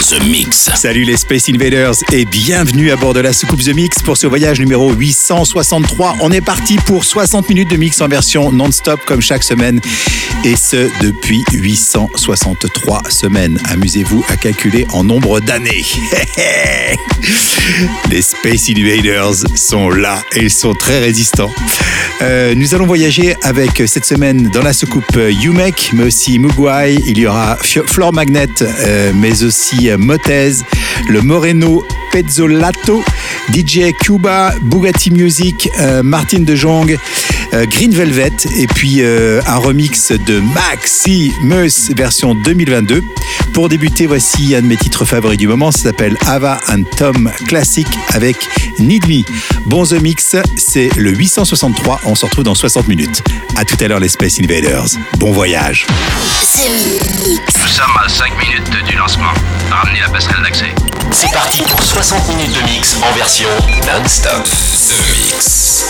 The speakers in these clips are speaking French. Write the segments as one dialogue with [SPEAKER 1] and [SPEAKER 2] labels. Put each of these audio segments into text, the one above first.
[SPEAKER 1] The Mix.
[SPEAKER 2] Salut les Space Invaders et bienvenue à bord de la soucoupe The Mix pour ce voyage numéro 863. On est parti pour 60 minutes de mix en version non-stop comme chaque semaine et ce depuis 863 semaines. Amusez-vous à calculer en nombre d'années. les Space Invaders sont là et ils sont très résistants. Euh, nous allons voyager avec cette semaine dans la soucoupe Umek, mais aussi Mugwai. Il y aura Flore Magnet, euh, mais aussi Motez, le Moreno Pezzolato, DJ Cuba, Bugatti Music, euh, Martin de Jong, euh, Green Velvet et puis euh, un remix de Maxi Meus version 2022. Pour débuter, voici un de mes titres favoris du moment, ça s'appelle Ava and Tom Classic avec Need Me. Bon The Mix, c'est le 863, on se retrouve dans 60 minutes. A tout à l'heure les Space Invaders. Bon voyage.
[SPEAKER 3] Nous sommes à 5 minutes du lancement. Ramenez la passerelle d'accès.
[SPEAKER 1] C'est parti pour 60 minutes de mix en version non-stop. The Mix.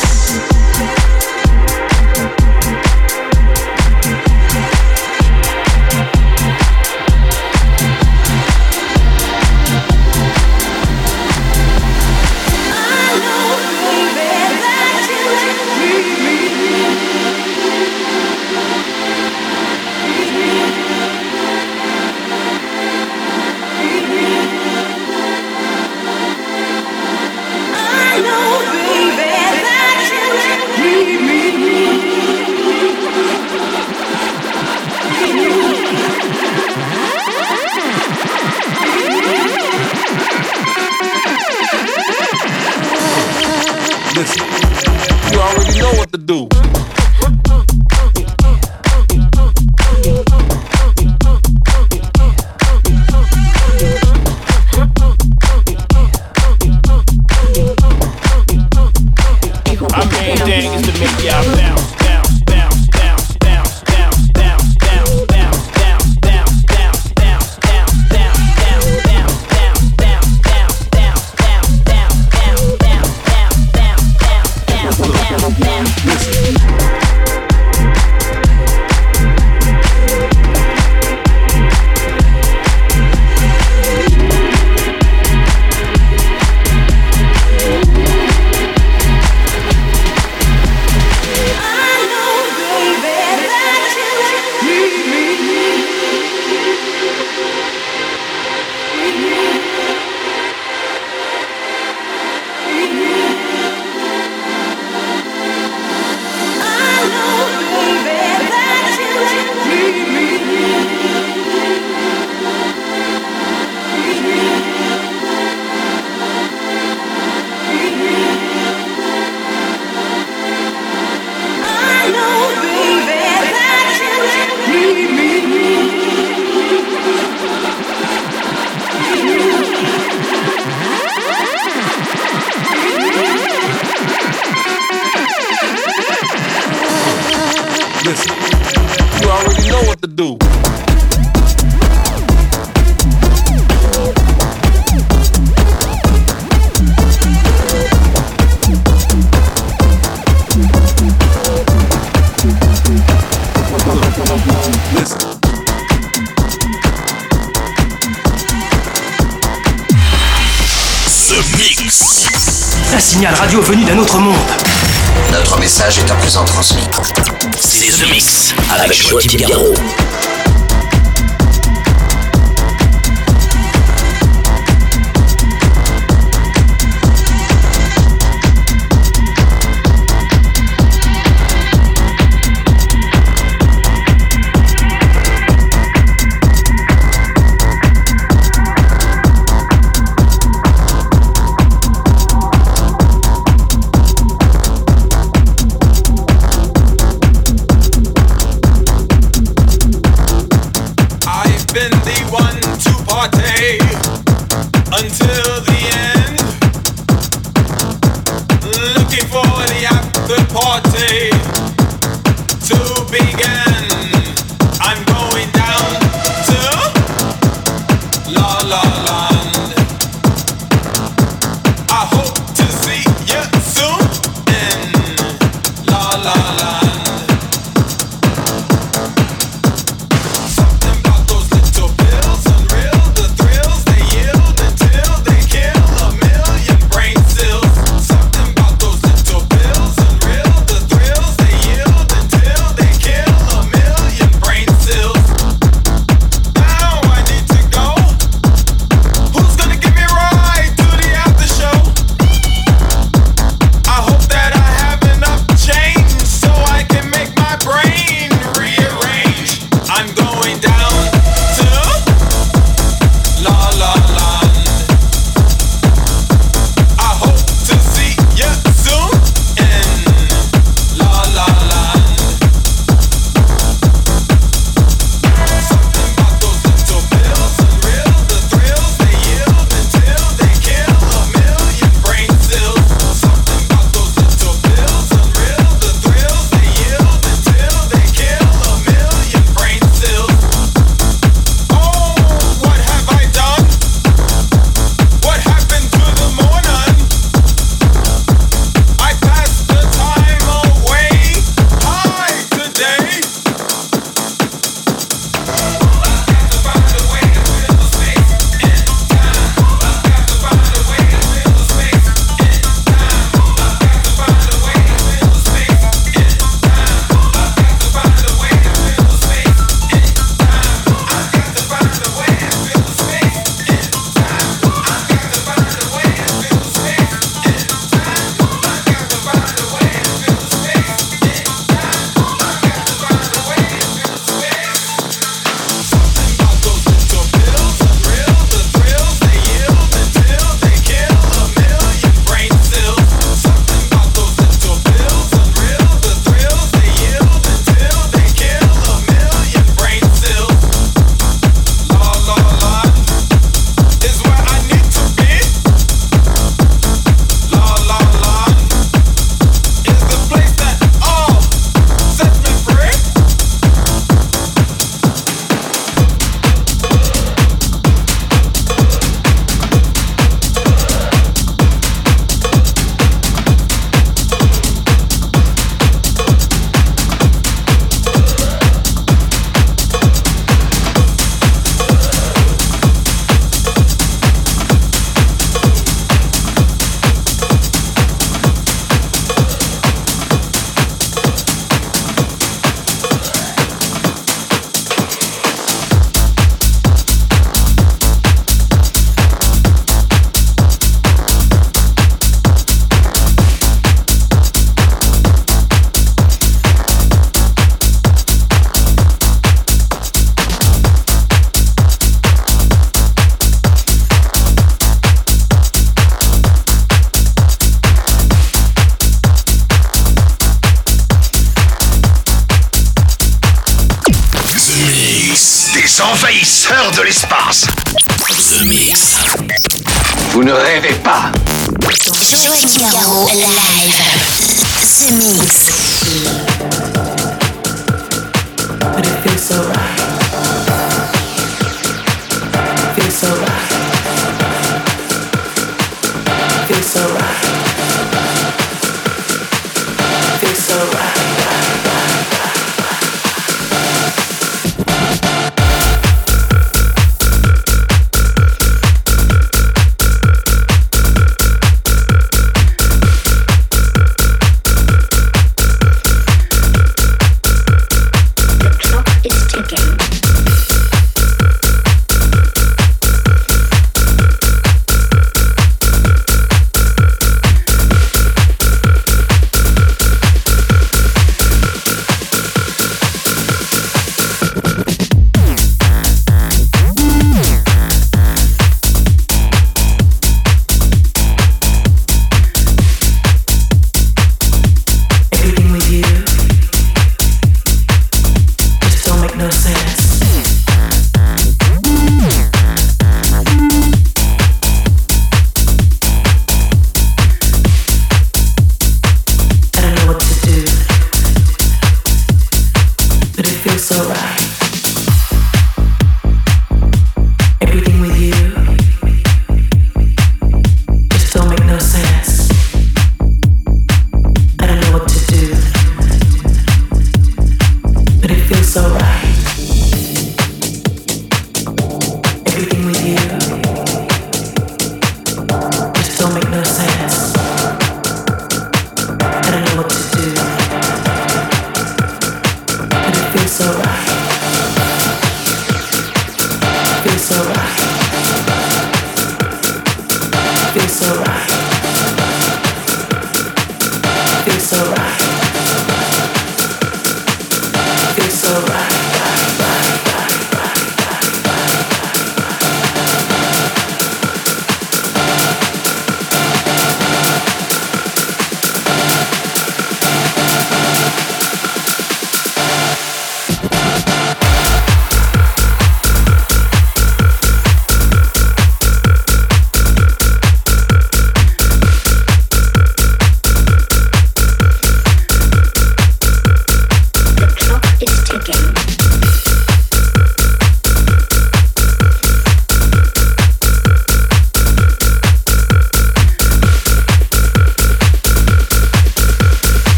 [SPEAKER 4] Signal radio venu d'un autre monde.
[SPEAKER 3] Notre message est à présent transmis.
[SPEAKER 1] C'est The Mix avec Joachim Garraud.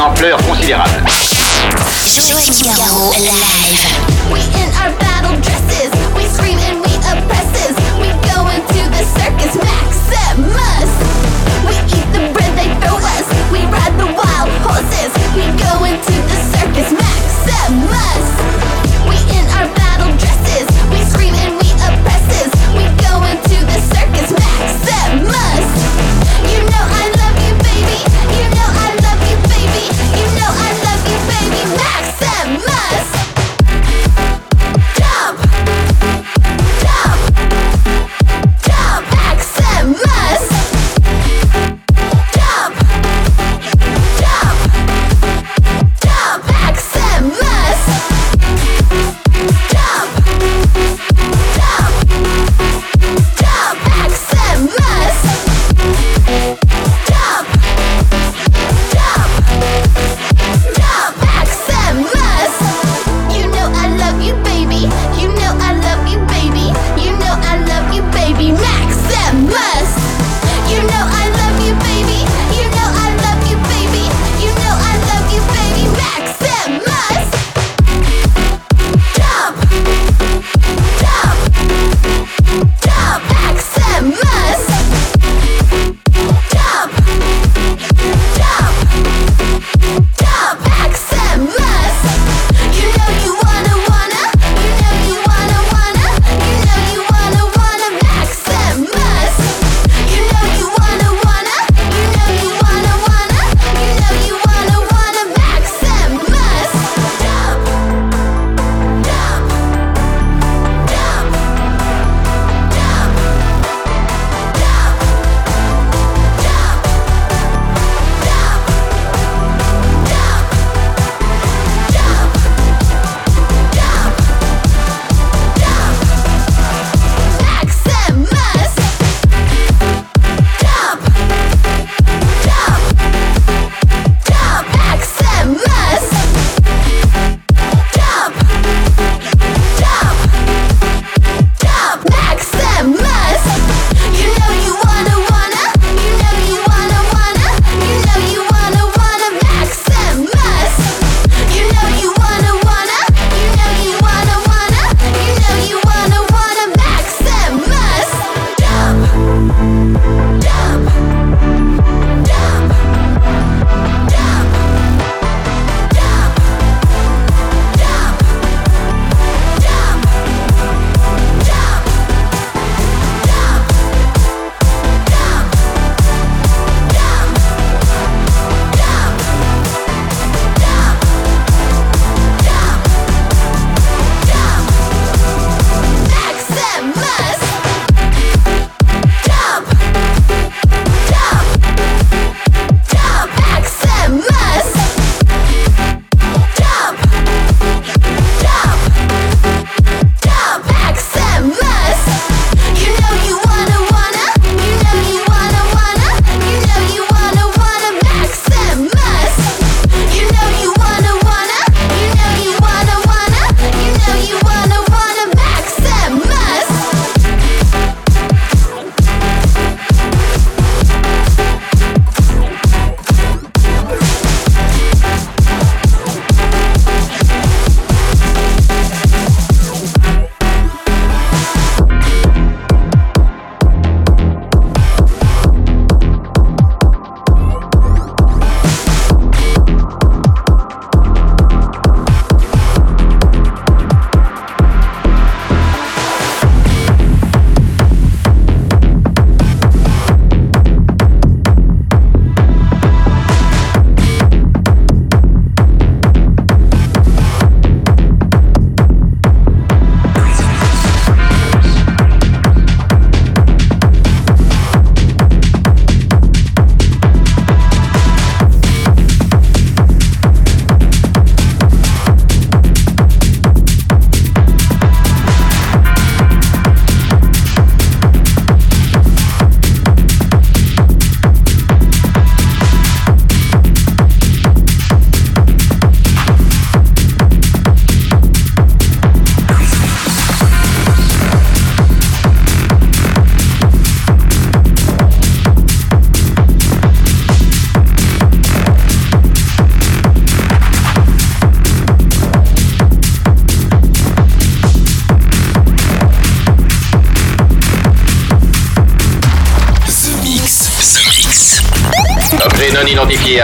[SPEAKER 4] D'une ampleur considérable.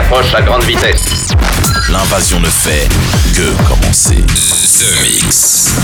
[SPEAKER 5] Approche à grande vitesse.
[SPEAKER 6] L'invasion ne fait que commencer. The Mix.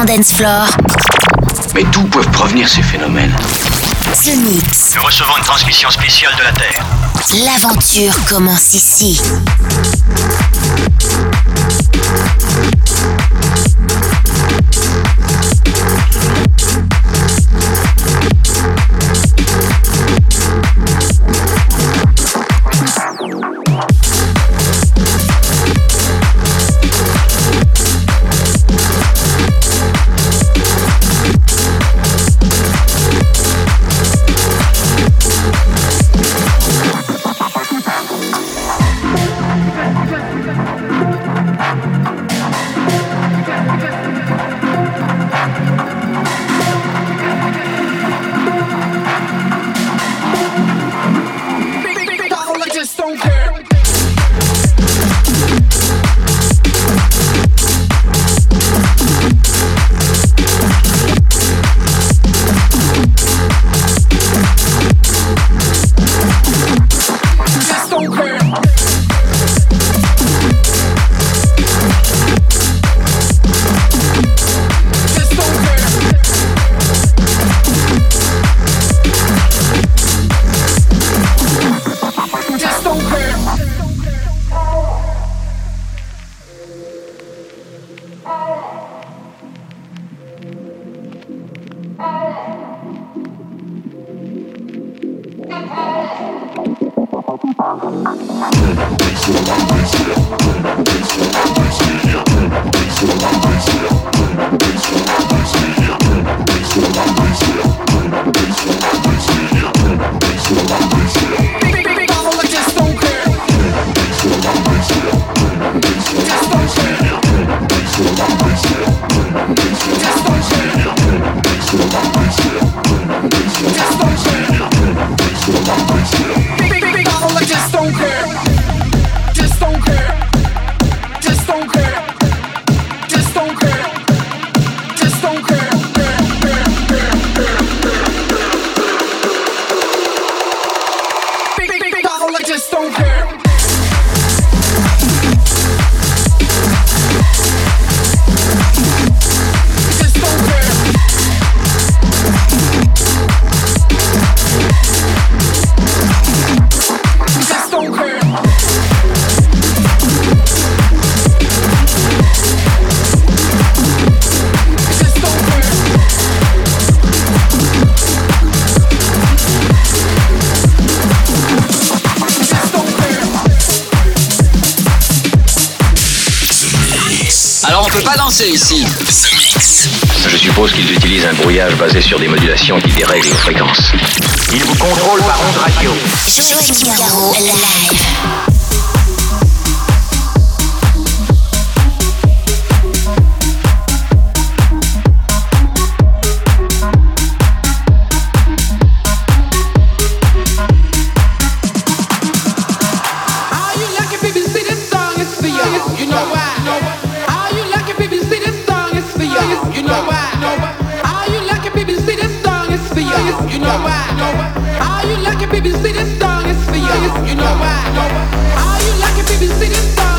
[SPEAKER 7] Dance Floor.
[SPEAKER 8] Mais d'où peuvent provenir ces phénomènes
[SPEAKER 7] The Mix.
[SPEAKER 8] Nous recevons une transmission spéciale de la Terre.
[SPEAKER 7] L'aventure commence ici.
[SPEAKER 9] bass, yeah. Turn
[SPEAKER 1] up the bass, yeah. français ici.
[SPEAKER 10] Je suppose qu'ils utilisent un brouillage basé sur des modulations qui dérèglent les fréquences. Ils vous contrôlent par ondes radio.
[SPEAKER 7] Live.
[SPEAKER 9] baby, see this song is for you. You know why? How you like it, baby, see this song?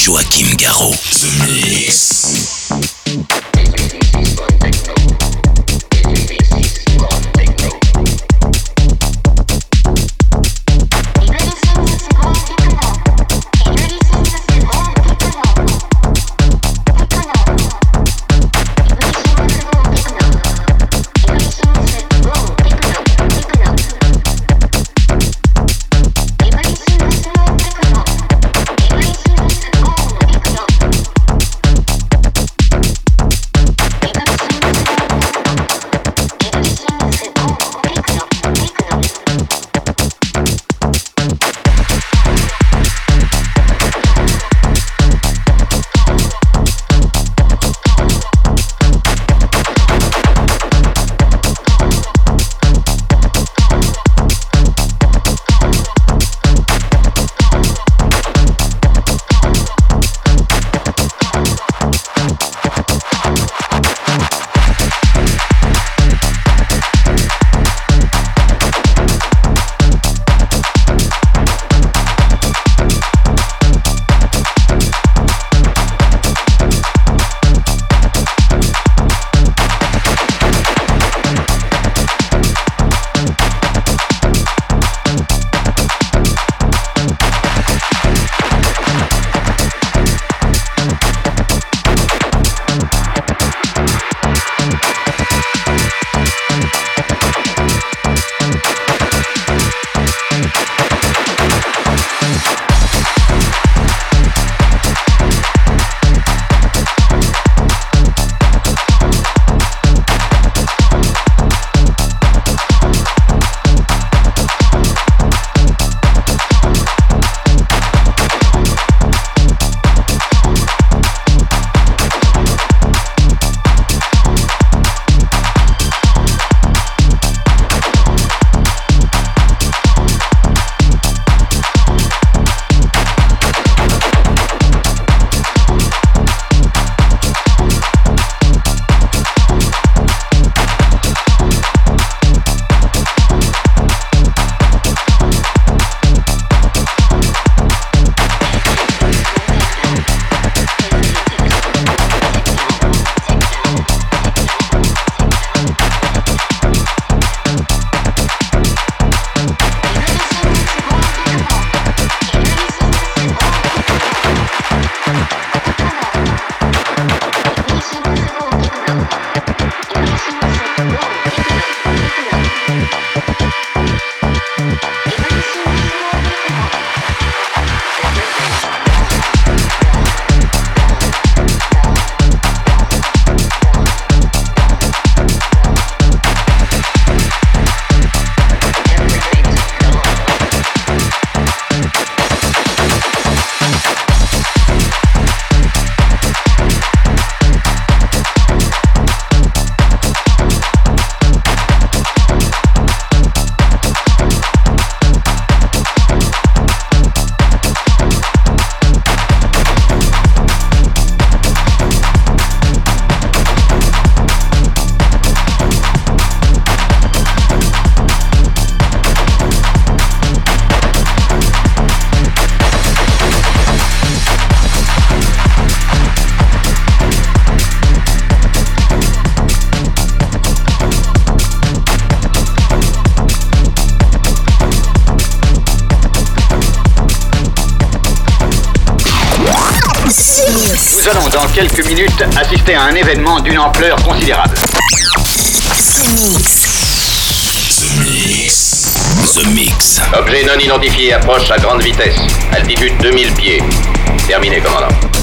[SPEAKER 1] Joachim
[SPEAKER 5] Nous allons dans quelques minutes assister à un événement d'une ampleur considérable.
[SPEAKER 7] The Mix.
[SPEAKER 1] The Mix. The Mix.
[SPEAKER 5] Objet non identifié approche à grande vitesse. Altitude 2000 pieds. Terminé, commandant.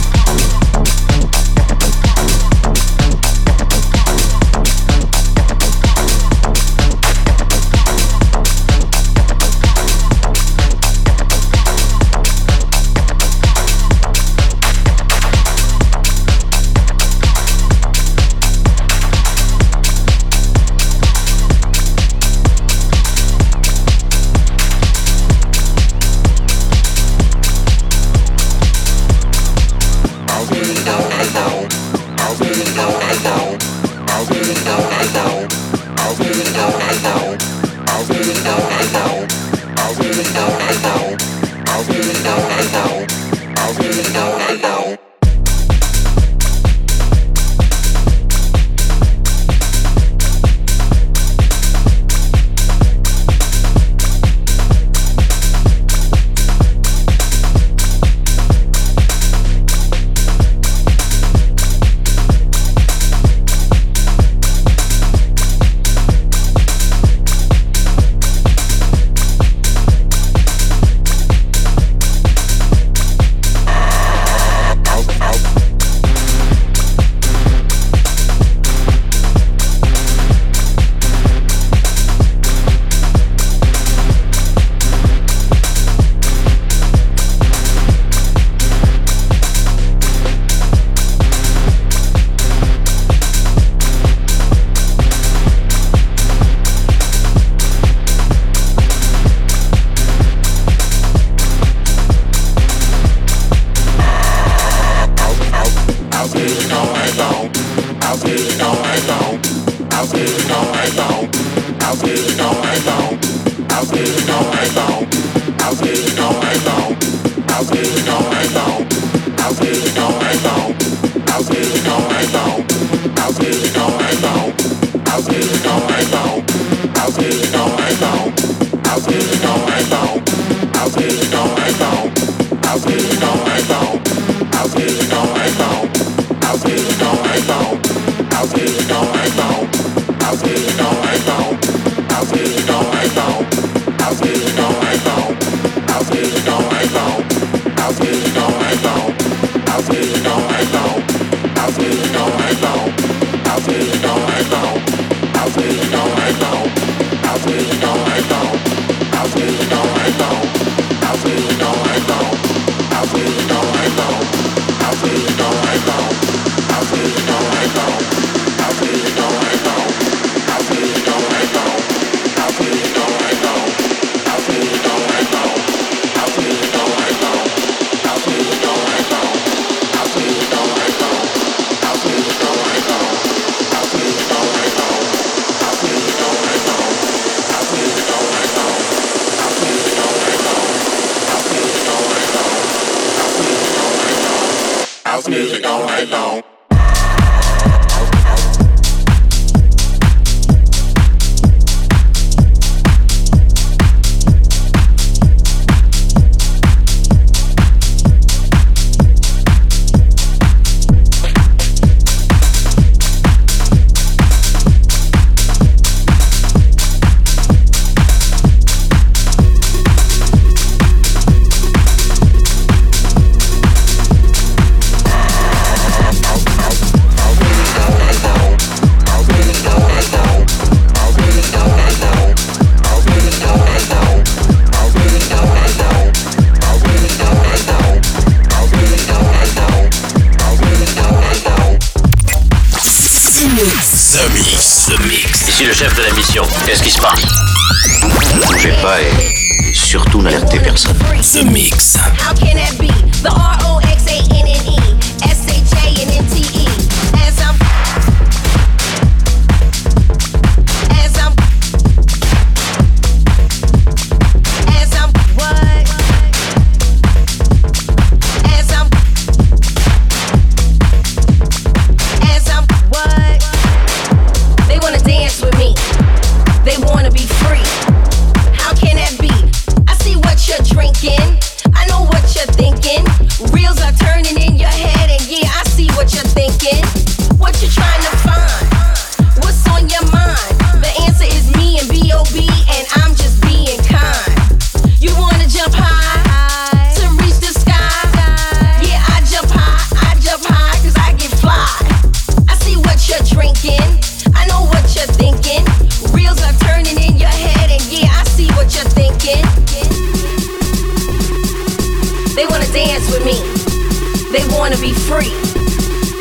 [SPEAKER 4] They wanna be free.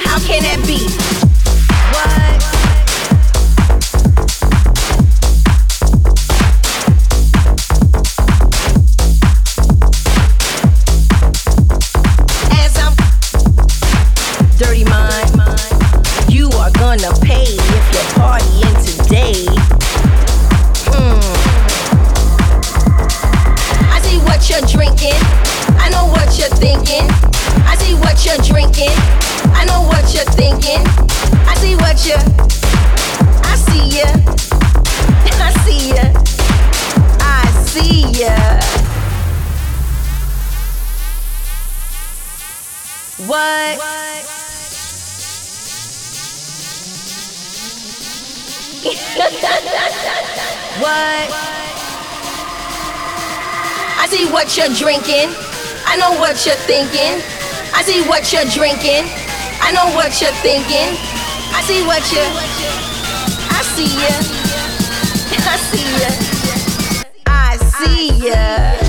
[SPEAKER 4] How can that be? Drinking. I know what you're thinking. I see what you're drinking. I know what you're thinking. I see what you.
[SPEAKER 6] I see ya. I see ya. I see ya.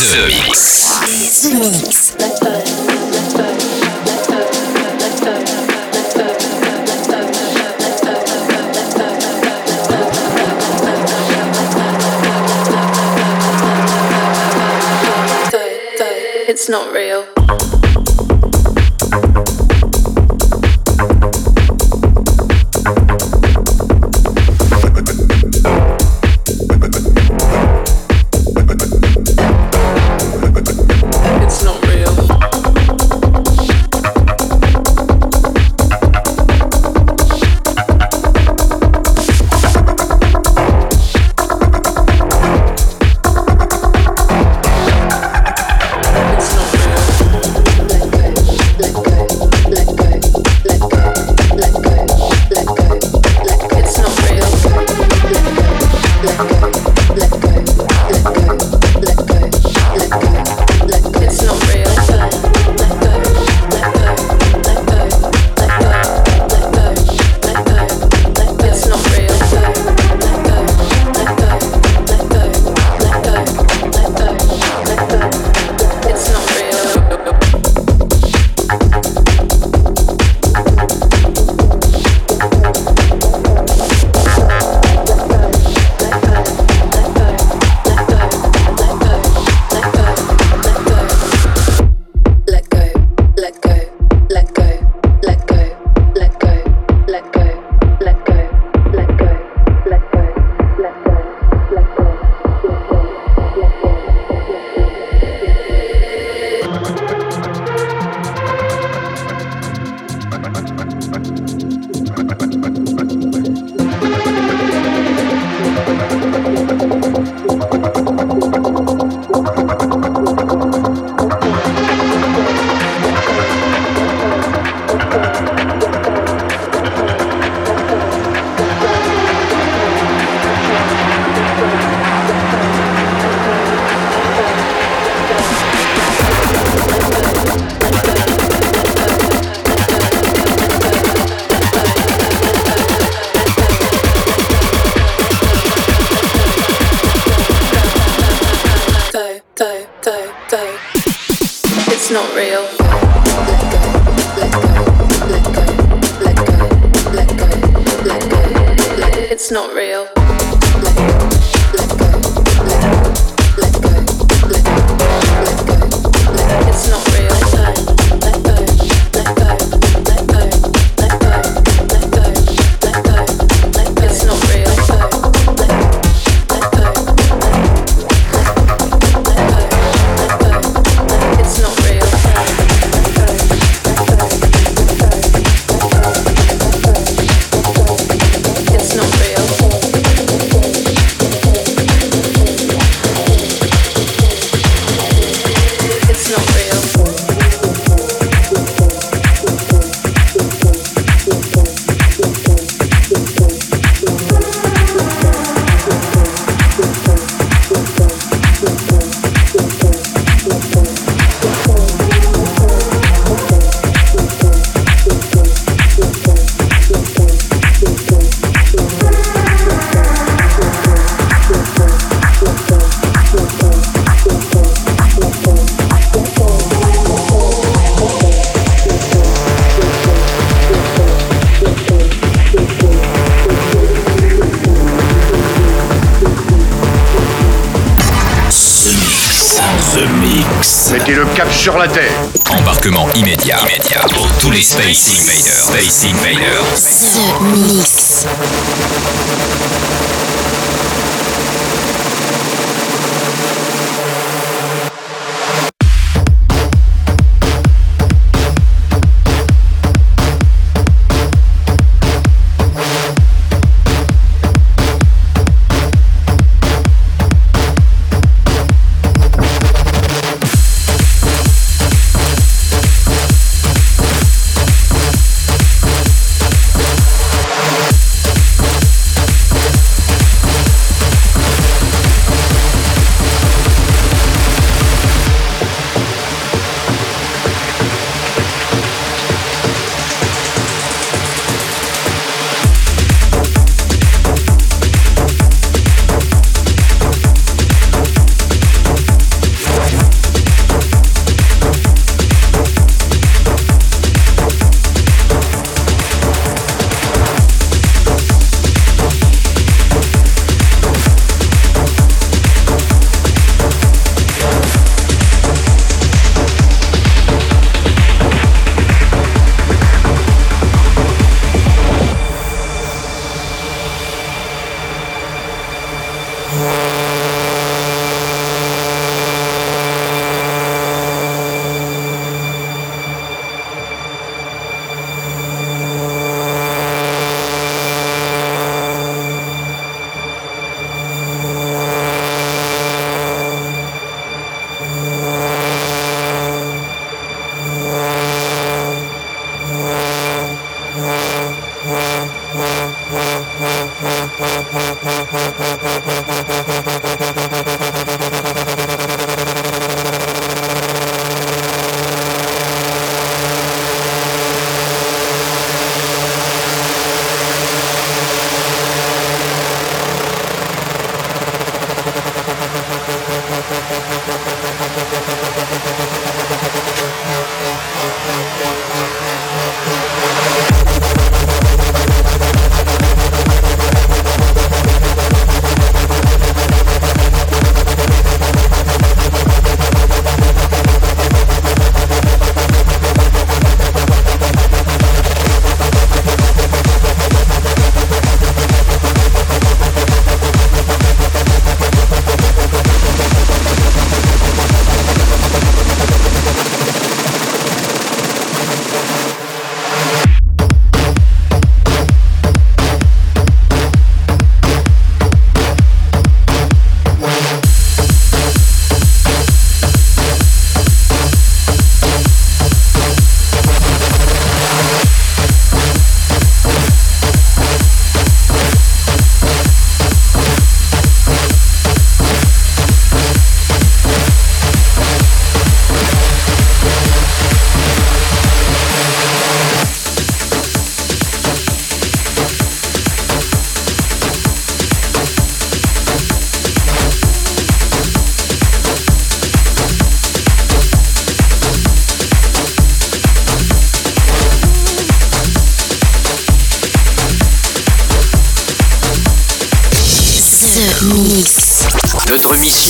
[SPEAKER 1] The Mix.
[SPEAKER 7] The Mix.
[SPEAKER 11] It's not real.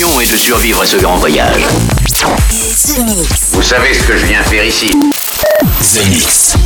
[SPEAKER 10] Mission est de survivre à ce grand voyage.
[SPEAKER 7] The Mix.
[SPEAKER 10] Vous savez ce que je viens faire ici
[SPEAKER 1] The Mix.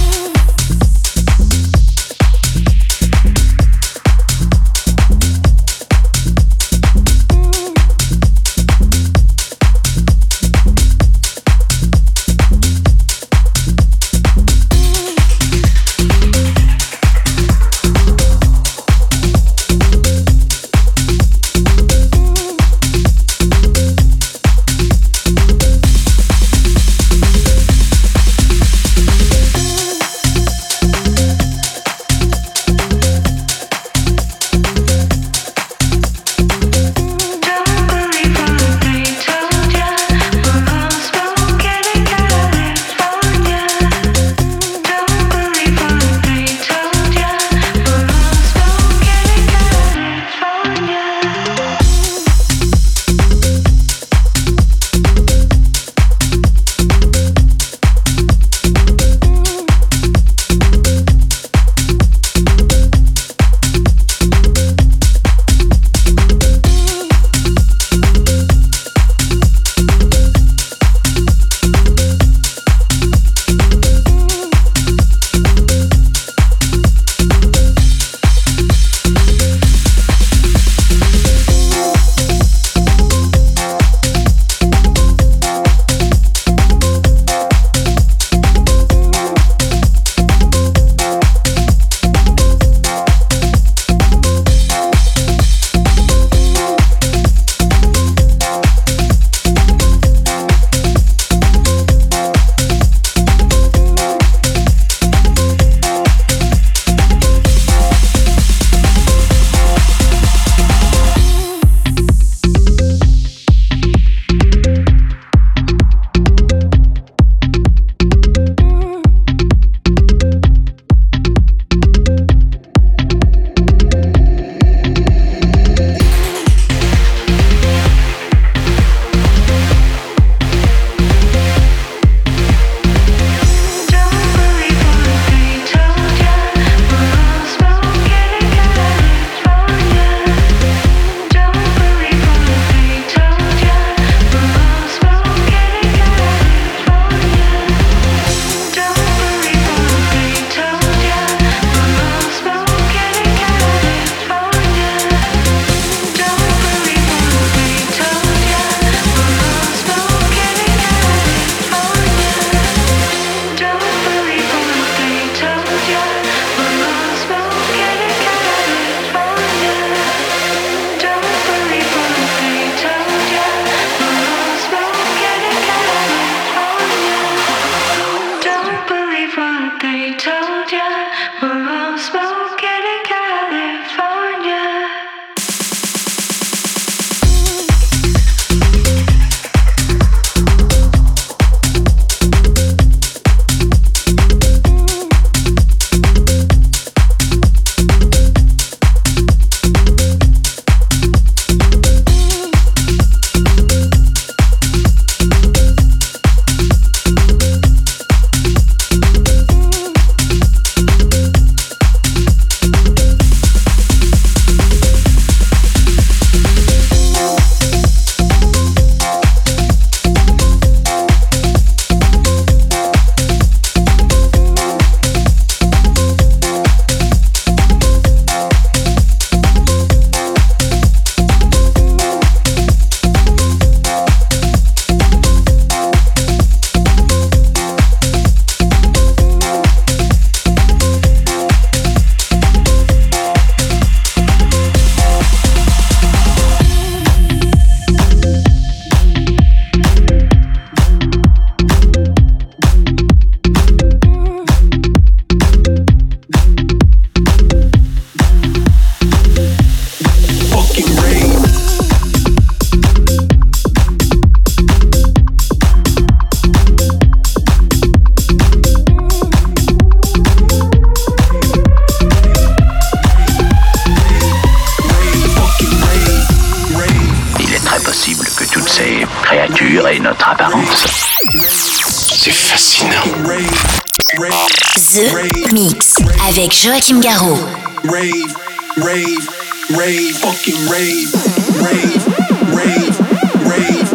[SPEAKER 7] Avec Joachim Garraud.
[SPEAKER 8] rave, rave, rave, fucking rave, rave, rave, rave,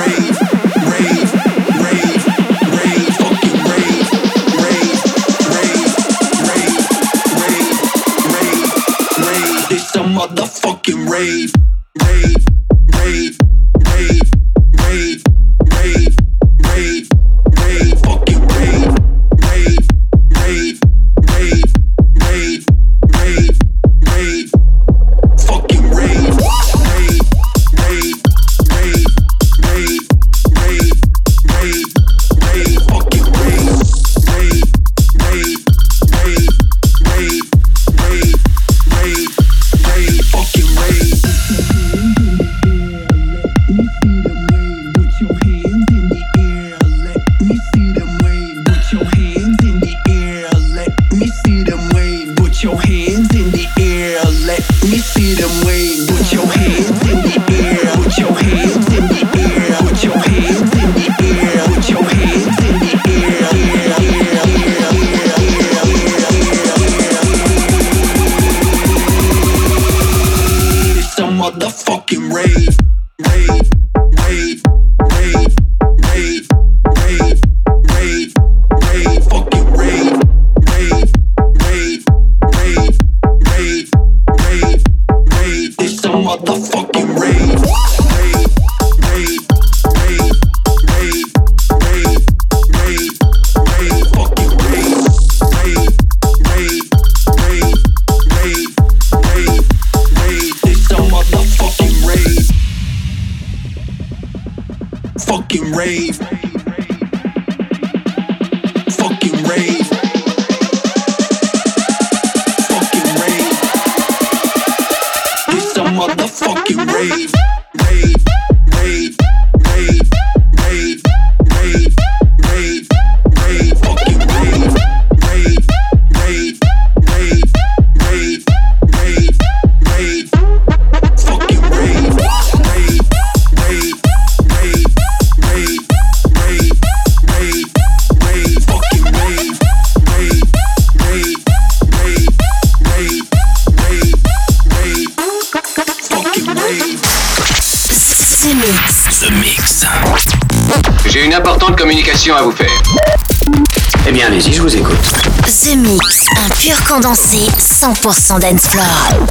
[SPEAKER 8] rave, rave, rave, rave, fucking rave, rave, rave, rave, rave, rave, rave. It's a motherfucking rave, rave, Fucking rave. Fucking rave. Fucking rave. It's a motherfucking rave.
[SPEAKER 4] À vous faire. Eh bien, allez-y, je vous écoute.
[SPEAKER 7] The Mix, un pur condensé 100% dance floor.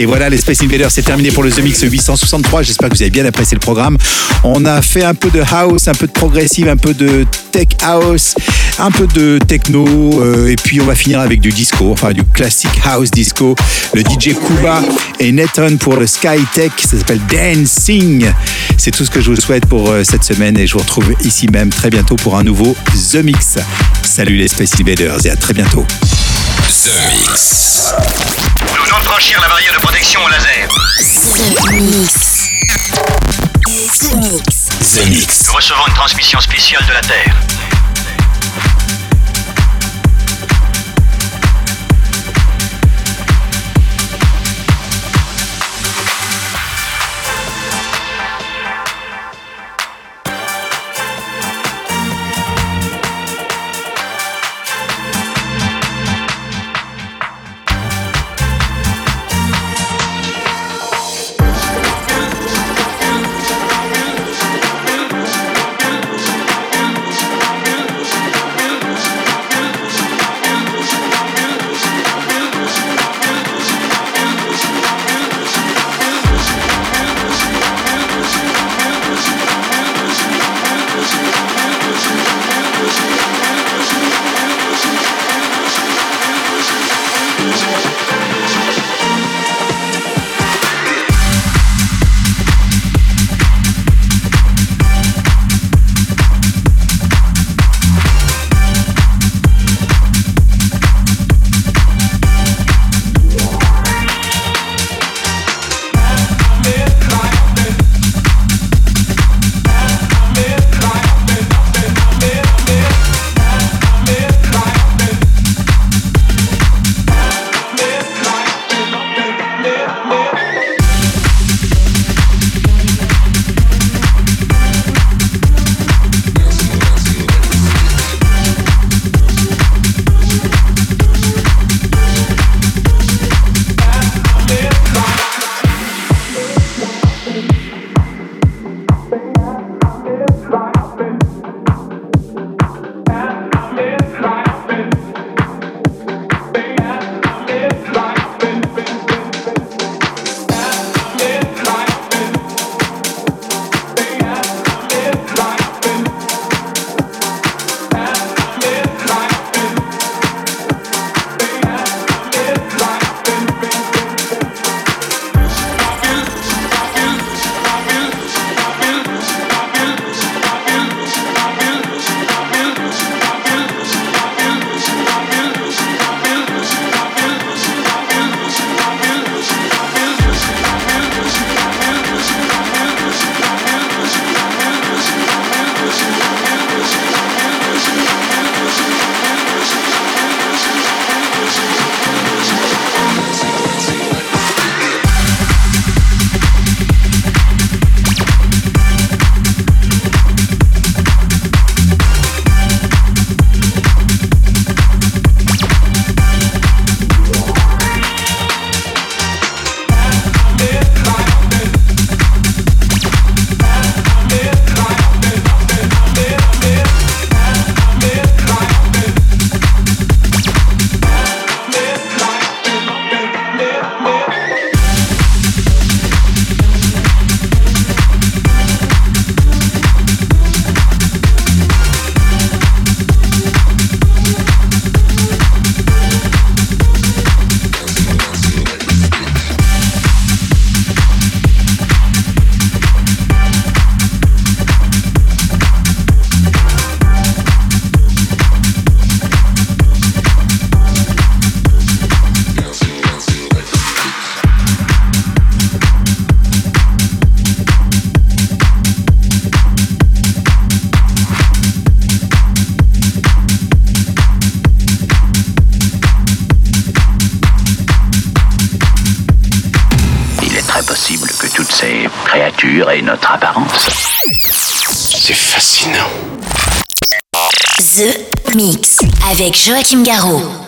[SPEAKER 2] Et voilà, les Space Invaders, c'est terminé pour le The Mix 863. J'espère que vous avez bien apprécié le programme. On a fait un peu de house, un peu de progressive, un peu de tech house, un peu de techno, euh, et puis on va finir avec du disco, enfin du classic house disco. Le DJ Kuba et Nathan pour le Sky Tech, ça s'appelle Dancing. C'est tout ce que je vous souhaite pour euh, cette semaine et je vous retrouve ici même très bientôt pour un nouveau The Mix. Salut les Space Invaders et à très bientôt.
[SPEAKER 1] The Mix.
[SPEAKER 3] Nous venons de franchir la barrière de protection au laser.
[SPEAKER 7] The Mix. The Mix.
[SPEAKER 1] The Mix.
[SPEAKER 3] Nous recevons une transmission spéciale de la Terre.
[SPEAKER 7] Joachim Garraud.